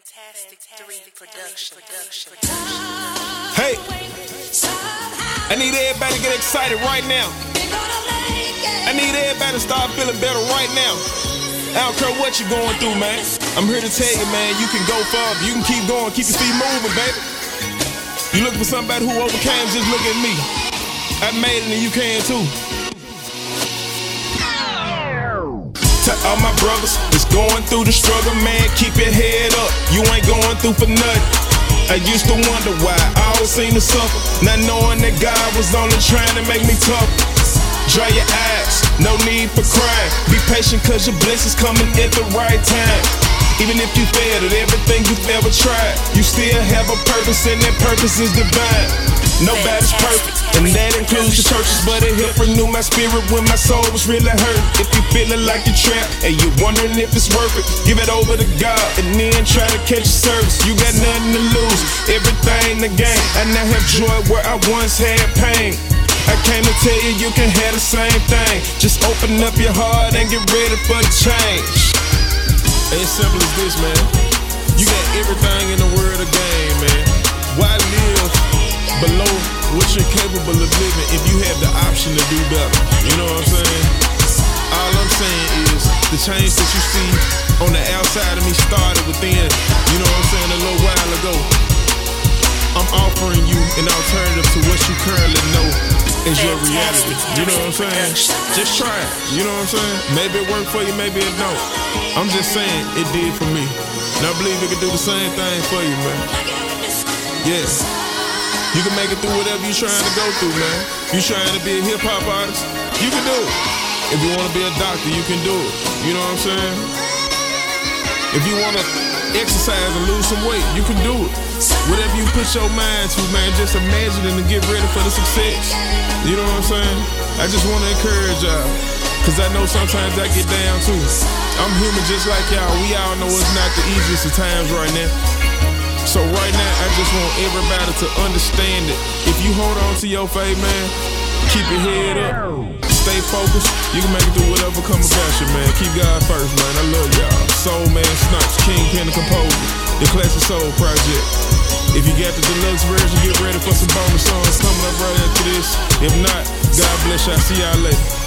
Fantastic Three Production. Production. Hey, I need everybody to get excited right now. I need everybody to start feeling better right now. I don't care what you're going through, man. I'm here to tell you, man, you can go further. You can keep going, keep your feet moving, baby. You looking for somebody who overcame, just look at me. I made it and you can too. To all my brothers that's going through the struggle, man, through for nothing. I used to wonder why I always seem to suffer, not knowing that God was only trying to make me tough. Dry your eyes, no need for crying. Be patient cause your blessings coming at the right time. Even if you failed at everything you've ever tried, you still have a purpose and that purpose is divine. Nobody's perfect, includes the churches, but it helped renew my spirit when my soul was really hurt. If you feeling like you're trapped and you're wondering if it's worth it, give it over to God and then try to catch a service. You got nothing to lose, everything the game. I now have joy where I once had pain. I came to tell you you can have the same thing. Just open up your heart and get ready for the change. As simple as this, man. You got everything in the world of game, man. Why live you're capable of living if you have the option to do better? You know what I'm saying? All I'm saying is the change that you see on the outside of me started within. You know what I'm saying? A little while ago. I'm offering you an alternative to what you currently know is your reality. You know what I'm saying? Just try it. You know what I'm saying? Maybe it worked for you, maybe it don't. I'm just saying it did for me. And I believe it can do the same thing for you, man. Yes. You can make it through whatever you're trying to go through, man. You trying to be a hip hop artist, you can do it. If you want to be a doctor, you can do it. You know what I'm saying? If you want to exercise and lose some weight, you can do it. Whatever you put your mind to, man, just imagine it and get ready for the success. You know what I'm saying? I just want to encourage y'all. Cause I know sometimes I get down too. I'm human just like y'all. We all know it's not the easiest of times right now. So right now, I just want everybody to understand it. if you hold on to your faith, man, keep your head up, stay focused, you can make it through whatever comes about you, man. Keep God first, man. I love y'all. Soulman Snipes, King Pen the Composer, the Classic Soul Project. If you got the deluxe version, get ready for some bonus songs coming up right after this. If not, God bless y'all. See y'all later.